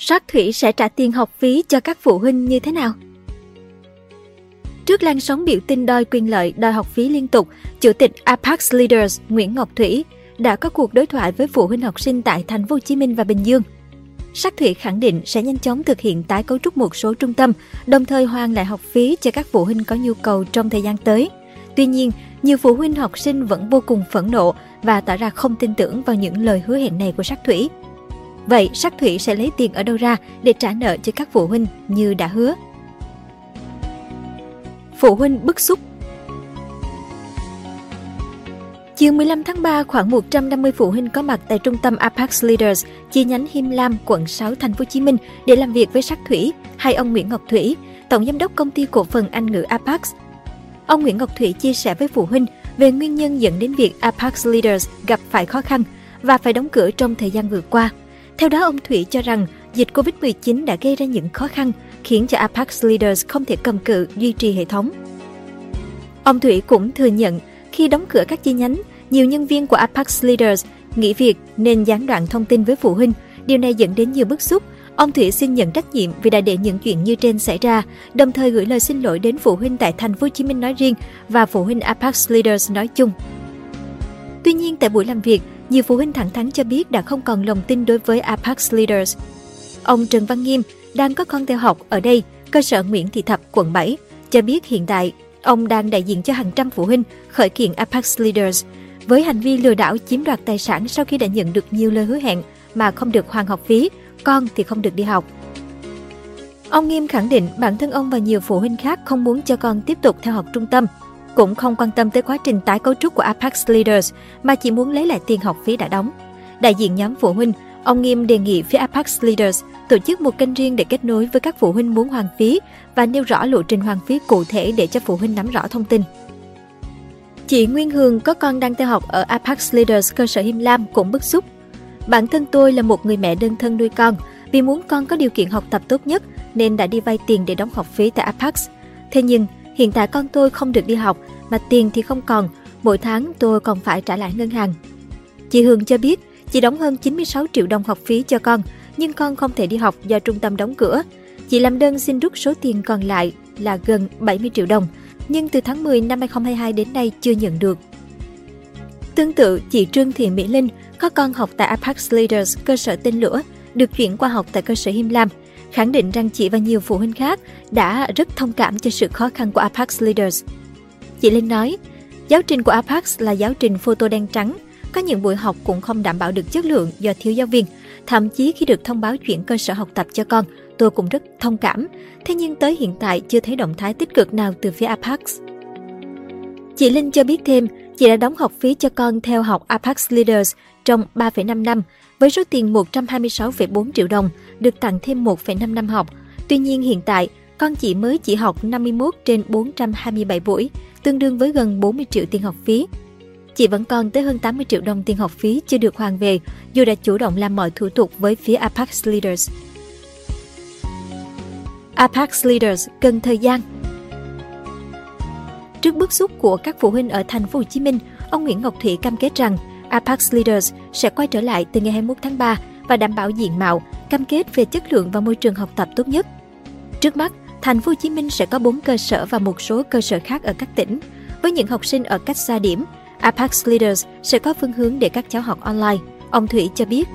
Sát Thủy sẽ trả tiền học phí cho các phụ huynh như thế nào? Trước lan sóng biểu tình đòi quyền lợi, đòi học phí liên tục, Chủ tịch Apex Leaders Nguyễn Ngọc Thủy đã có cuộc đối thoại với phụ huynh học sinh tại thành phố Hồ Chí Minh và Bình Dương. Sắc Thủy khẳng định sẽ nhanh chóng thực hiện tái cấu trúc một số trung tâm, đồng thời hoàn lại học phí cho các phụ huynh có nhu cầu trong thời gian tới. Tuy nhiên, nhiều phụ huynh học sinh vẫn vô cùng phẫn nộ và tỏ ra không tin tưởng vào những lời hứa hẹn này của Sắc Thủy. Vậy Sắc Thủy sẽ lấy tiền ở đâu ra để trả nợ cho các phụ huynh như đã hứa? Phụ huynh bức xúc Chiều 15 tháng 3, khoảng 150 phụ huynh có mặt tại trung tâm Apex Leaders, chi nhánh Him Lam, quận 6, thành phố Hồ Chí Minh để làm việc với Sắc Thủy, hay ông Nguyễn Ngọc Thủy, tổng giám đốc công ty cổ phần Anh ngữ Apex. Ông Nguyễn Ngọc Thủy chia sẻ với phụ huynh về nguyên nhân dẫn đến việc Apex Leaders gặp phải khó khăn và phải đóng cửa trong thời gian vừa qua. Theo đó, ông Thủy cho rằng dịch Covid-19 đã gây ra những khó khăn khiến cho Apex Leaders không thể cầm cự duy trì hệ thống. Ông Thủy cũng thừa nhận khi đóng cửa các chi nhánh, nhiều nhân viên của Apex Leaders nghỉ việc nên gián đoạn thông tin với phụ huynh. Điều này dẫn đến nhiều bức xúc. Ông Thủy xin nhận trách nhiệm vì đã để những chuyện như trên xảy ra, đồng thời gửi lời xin lỗi đến phụ huynh tại thành phố Hồ Chí Minh nói riêng và phụ huynh Apex Leaders nói chung. Tuy nhiên tại buổi làm việc, nhiều phụ huynh thẳng thắn cho biết đã không còn lòng tin đối với Apex Leaders. Ông Trần Văn Nghiêm đang có con theo học ở đây, cơ sở Nguyễn Thị Thập, quận 7, cho biết hiện tại ông đang đại diện cho hàng trăm phụ huynh khởi kiện Apex Leaders với hành vi lừa đảo chiếm đoạt tài sản sau khi đã nhận được nhiều lời hứa hẹn mà không được hoàn học phí, con thì không được đi học. Ông Nghiêm khẳng định bản thân ông và nhiều phụ huynh khác không muốn cho con tiếp tục theo học trung tâm, cũng không quan tâm tới quá trình tái cấu trúc của Apex Leaders mà chỉ muốn lấy lại tiền học phí đã đóng. Đại diện nhóm phụ huynh, ông Nghiêm đề nghị phía Apex Leaders tổ chức một kênh riêng để kết nối với các phụ huynh muốn hoàn phí và nêu rõ lộ trình hoàn phí cụ thể để cho phụ huynh nắm rõ thông tin. Chị Nguyên Hương có con đang theo học ở Apex Leaders cơ sở Him Lam cũng bức xúc. Bản thân tôi là một người mẹ đơn thân nuôi con, vì muốn con có điều kiện học tập tốt nhất nên đã đi vay tiền để đóng học phí tại Apex. Thế nhưng, hiện tại con tôi không được đi học mà tiền thì không còn, mỗi tháng tôi còn phải trả lại ngân hàng. Chị Hương cho biết, chị đóng hơn 96 triệu đồng học phí cho con, nhưng con không thể đi học do trung tâm đóng cửa. Chị làm đơn xin rút số tiền còn lại là gần 70 triệu đồng, nhưng từ tháng 10 năm 2022 đến nay chưa nhận được. Tương tự, chị Trương Thị Mỹ Linh có con học tại Apex Leaders, cơ sở tên lửa, được chuyển qua học tại cơ sở Him Lam, khẳng định rằng chị và nhiều phụ huynh khác đã rất thông cảm cho sự khó khăn của Apex Leaders. Chị Linh nói, giáo trình của Apex là giáo trình photo đen trắng, có những buổi học cũng không đảm bảo được chất lượng do thiếu giáo viên. Thậm chí khi được thông báo chuyển cơ sở học tập cho con, tôi cũng rất thông cảm. Thế nhưng tới hiện tại chưa thấy động thái tích cực nào từ phía Apex. Chị Linh cho biết thêm, chị đã đóng học phí cho con theo học Apex Leaders trong 3,5 năm với số tiền 126,4 triệu đồng, được tặng thêm 1,5 năm học. Tuy nhiên hiện tại, con chị mới chỉ học 51 trên 427 buổi, tương đương với gần 40 triệu tiền học phí. Chị vẫn còn tới hơn 80 triệu đồng tiền học phí chưa được hoàn về, dù đã chủ động làm mọi thủ tục với phía Apex Leaders. Apex Leaders cần thời gian. Trước bức xúc của các phụ huynh ở thành phố Hồ Chí Minh, ông Nguyễn Ngọc Thủy cam kết rằng Apex Leaders sẽ quay trở lại từ ngày 21 tháng 3 và đảm bảo diện mạo, cam kết về chất lượng và môi trường học tập tốt nhất. Trước mắt, thành phố Hồ Chí Minh sẽ có 4 cơ sở và một số cơ sở khác ở các tỉnh. Với những học sinh ở cách xa điểm, Apex Leaders sẽ có phương hướng để các cháu học online, ông Thủy cho biết.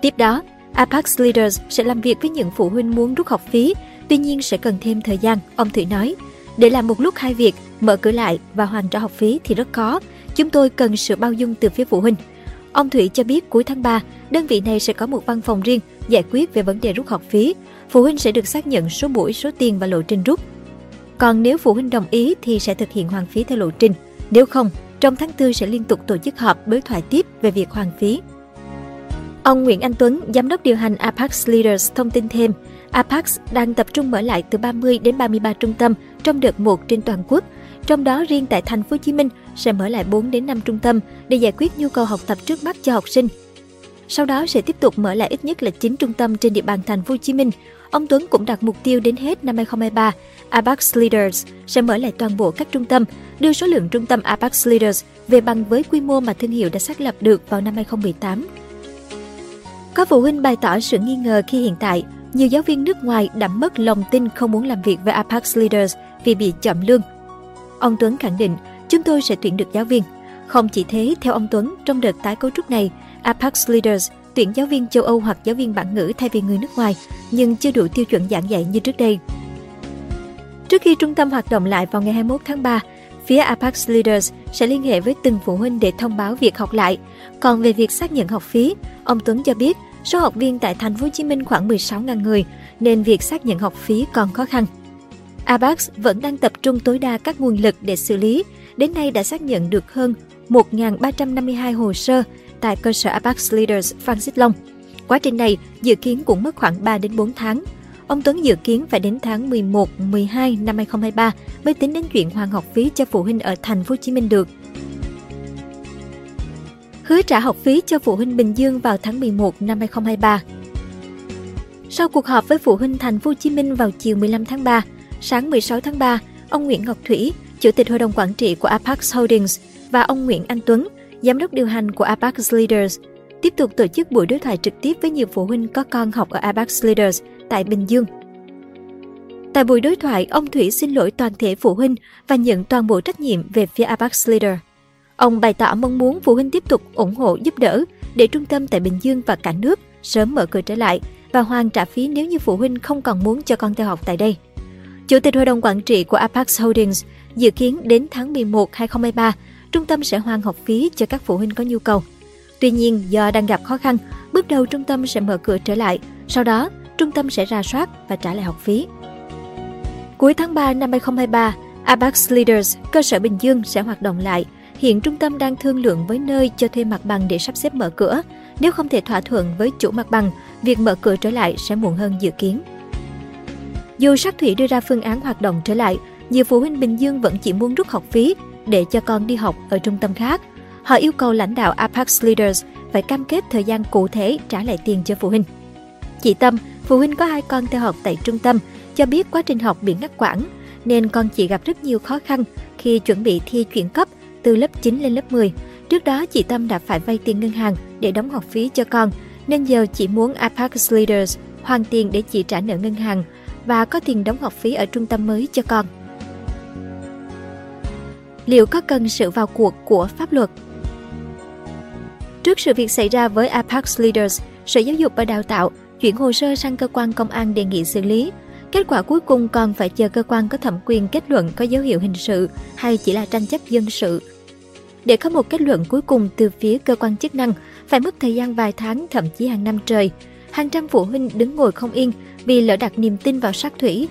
Tiếp đó, Apex Leaders sẽ làm việc với những phụ huynh muốn rút học phí, tuy nhiên sẽ cần thêm thời gian, ông Thủy nói. Để làm một lúc hai việc, mở cửa lại và hoàn trả học phí thì rất khó. Chúng tôi cần sự bao dung từ phía phụ huynh. Ông Thủy cho biết cuối tháng 3, đơn vị này sẽ có một văn phòng riêng giải quyết về vấn đề rút học phí. Phụ huynh sẽ được xác nhận số buổi, số tiền và lộ trình rút. Còn nếu phụ huynh đồng ý thì sẽ thực hiện hoàn phí theo lộ trình. Nếu không, trong tháng 4 sẽ liên tục tổ chức họp đối thoại tiếp về việc hoàn phí. Ông Nguyễn Anh Tuấn, giám đốc điều hành Apex Leaders thông tin thêm, Apex đang tập trung mở lại từ 30 đến 33 trung tâm trong đợt 1 trên toàn quốc. Trong đó riêng tại thành phố Hồ Chí Minh sẽ mở lại 4 đến 5 trung tâm để giải quyết nhu cầu học tập trước mắt cho học sinh. Sau đó sẽ tiếp tục mở lại ít nhất là 9 trung tâm trên địa bàn thành phố Hồ Chí Minh. Ông Tuấn cũng đặt mục tiêu đến hết năm 2023, Apex Leaders sẽ mở lại toàn bộ các trung tâm, đưa số lượng trung tâm Apex Leaders về bằng với quy mô mà thương hiệu đã xác lập được vào năm 2018. Có phụ huynh bày tỏ sự nghi ngờ khi hiện tại nhiều giáo viên nước ngoài đã mất lòng tin không muốn làm việc với Apex Leaders vì bị chậm lương. Ông Tuấn khẳng định, chúng tôi sẽ tuyển được giáo viên. Không chỉ thế, theo ông Tuấn, trong đợt tái cấu trúc này, Apex Leaders tuyển giáo viên châu Âu hoặc giáo viên bản ngữ thay vì người nước ngoài, nhưng chưa đủ tiêu chuẩn giảng dạy như trước đây. Trước khi trung tâm hoạt động lại vào ngày 21 tháng 3, phía Apex Leaders sẽ liên hệ với từng phụ huynh để thông báo việc học lại. Còn về việc xác nhận học phí, ông Tuấn cho biết số học viên tại thành phố Hồ Chí Minh khoảng 16.000 người nên việc xác nhận học phí còn khó khăn. ABAX vẫn đang tập trung tối đa các nguồn lực để xử lý, đến nay đã xác nhận được hơn 1.352 hồ sơ tại cơ sở ABAX Leaders Phan Xích Long. Quá trình này dự kiến cũng mất khoảng 3 đến 4 tháng. Ông Tuấn dự kiến phải đến tháng 11, 12 năm 2023 mới tính đến chuyện hoàn học phí cho phụ huynh ở thành phố Hồ Chí Minh được. Hứa trả học phí cho phụ huynh Bình Dương vào tháng 11 năm 2023. Sau cuộc họp với phụ huynh thành phố Hồ Chí Minh vào chiều 15 tháng 3, sáng 16 tháng 3, ông Nguyễn Ngọc Thủy, Chủ tịch Hội đồng Quản trị của Apex Holdings và ông Nguyễn Anh Tuấn, Giám đốc điều hành của Apex Leaders, tiếp tục tổ chức buổi đối thoại trực tiếp với nhiều phụ huynh có con học ở Apex Leaders tại Bình Dương. Tại buổi đối thoại, ông Thủy xin lỗi toàn thể phụ huynh và nhận toàn bộ trách nhiệm về phía Apex Leader. Ông bày tỏ mong muốn phụ huynh tiếp tục ủng hộ giúp đỡ để trung tâm tại Bình Dương và cả nước sớm mở cửa trở lại và hoàn trả phí nếu như phụ huynh không còn muốn cho con theo học tại đây. Chủ tịch Hội đồng Quản trị của Apex Holdings dự kiến đến tháng 11 2023, trung tâm sẽ hoàn học phí cho các phụ huynh có nhu cầu. Tuy nhiên, do đang gặp khó khăn, bước đầu trung tâm sẽ mở cửa trở lại, sau đó trung tâm sẽ ra soát và trả lại học phí. Cuối tháng 3 năm 2023, Apex Leaders, cơ sở Bình Dương sẽ hoạt động lại. Hiện trung tâm đang thương lượng với nơi cho thuê mặt bằng để sắp xếp mở cửa. Nếu không thể thỏa thuận với chủ mặt bằng, việc mở cửa trở lại sẽ muộn hơn dự kiến. Dù sắc thủy đưa ra phương án hoạt động trở lại, nhiều phụ huynh Bình Dương vẫn chỉ muốn rút học phí để cho con đi học ở trung tâm khác. Họ yêu cầu lãnh đạo Apex Leaders phải cam kết thời gian cụ thể trả lại tiền cho phụ huynh. Chị Tâm, phụ huynh có hai con theo học tại trung tâm, cho biết quá trình học bị ngắt quãng, nên con chị gặp rất nhiều khó khăn khi chuẩn bị thi chuyển cấp từ lớp 9 lên lớp 10. Trước đó, chị Tâm đã phải vay tiền ngân hàng để đóng học phí cho con, nên giờ chị muốn Apex Leaders hoàn tiền để chị trả nợ ngân hàng và có tiền đóng học phí ở trung tâm mới cho con. Liệu có cần sự vào cuộc của pháp luật? Trước sự việc xảy ra với Apex Leaders, Sở Giáo dục và Đào tạo chuyển hồ sơ sang cơ quan công an đề nghị xử lý. Kết quả cuối cùng còn phải chờ cơ quan có thẩm quyền kết luận có dấu hiệu hình sự hay chỉ là tranh chấp dân sự. Để có một kết luận cuối cùng từ phía cơ quan chức năng, phải mất thời gian vài tháng thậm chí hàng năm trời. Hàng trăm phụ huynh đứng ngồi không yên vì lỡ đặt niềm tin vào sắc thủy.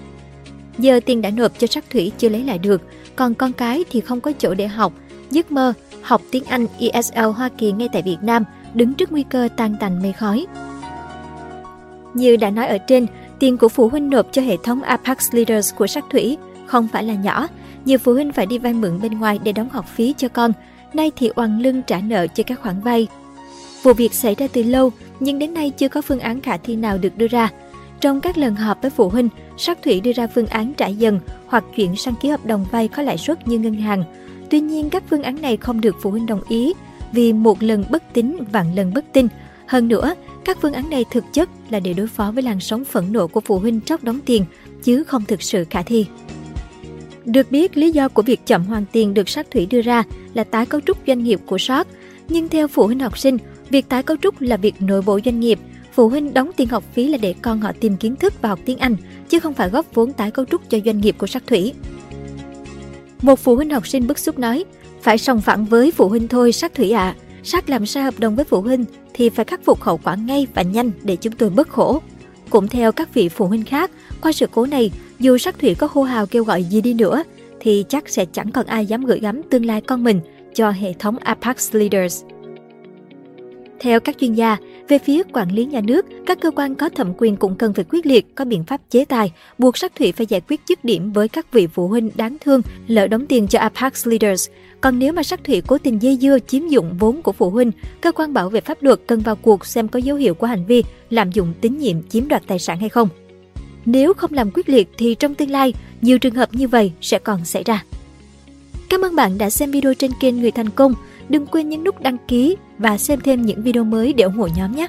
Giờ tiền đã nộp cho sắc thủy chưa lấy lại được, còn con cái thì không có chỗ để học. Giấc mơ học tiếng Anh ESL Hoa Kỳ ngay tại Việt Nam đứng trước nguy cơ tan tành mây khói. Như đã nói ở trên, tiền của phụ huynh nộp cho hệ thống Apex Leaders của sắc thủy không phải là nhỏ. Nhiều phụ huynh phải đi vay mượn bên ngoài để đóng học phí cho con, nay thì oằn lưng trả nợ cho các khoản vay. Vụ việc xảy ra từ lâu, nhưng đến nay chưa có phương án khả thi nào được đưa ra. Trong các lần họp với phụ huynh, Sắc Thủy đưa ra phương án trả dần hoặc chuyển sang ký hợp đồng vay có lãi suất như ngân hàng. Tuy nhiên, các phương án này không được phụ huynh đồng ý vì một lần bất tín vạn lần bất tin. Hơn nữa, các phương án này thực chất là để đối phó với làn sóng phẫn nộ của phụ huynh tróc đóng tiền, chứ không thực sự khả thi. Được biết, lý do của việc chậm hoàn tiền được sát thủy đưa ra là tái cấu trúc doanh nghiệp của SOT. Nhưng theo phụ huynh học sinh, việc tái cấu trúc là việc nội bộ doanh nghiệp. Phụ huynh đóng tiền học phí là để con họ tìm kiến thức và học tiếng Anh, chứ không phải góp vốn tái cấu trúc cho doanh nghiệp của sắc thủy. Một phụ huynh học sinh bức xúc nói, phải sòng phẳng với phụ huynh thôi sắc thủy ạ. À. Sắc làm sai hợp đồng với phụ huynh thì phải khắc phục hậu quả ngay và nhanh để chúng tôi bớt khổ. Cũng theo các vị phụ huynh khác, qua sự cố này, dù sắc thủy có hô hào kêu gọi gì đi nữa, thì chắc sẽ chẳng còn ai dám gửi gắm tương lai con mình cho hệ thống Apex Leaders. Theo các chuyên gia, về phía quản lý nhà nước, các cơ quan có thẩm quyền cũng cần phải quyết liệt có biện pháp chế tài, buộc sắc thủy phải giải quyết dứt điểm với các vị phụ huynh đáng thương lỡ đóng tiền cho Apex Leaders. Còn nếu mà sắc thủy cố tình dây dưa chiếm dụng vốn của phụ huynh, cơ quan bảo vệ pháp luật cần vào cuộc xem có dấu hiệu của hành vi lạm dụng tín nhiệm chiếm đoạt tài sản hay không. Nếu không làm quyết liệt thì trong tương lai, nhiều trường hợp như vậy sẽ còn xảy ra. Cảm ơn bạn đã xem video trên kênh Người Thành Công. Đừng quên nhấn nút đăng ký và xem thêm những video mới để ủng hộ nhóm nhé!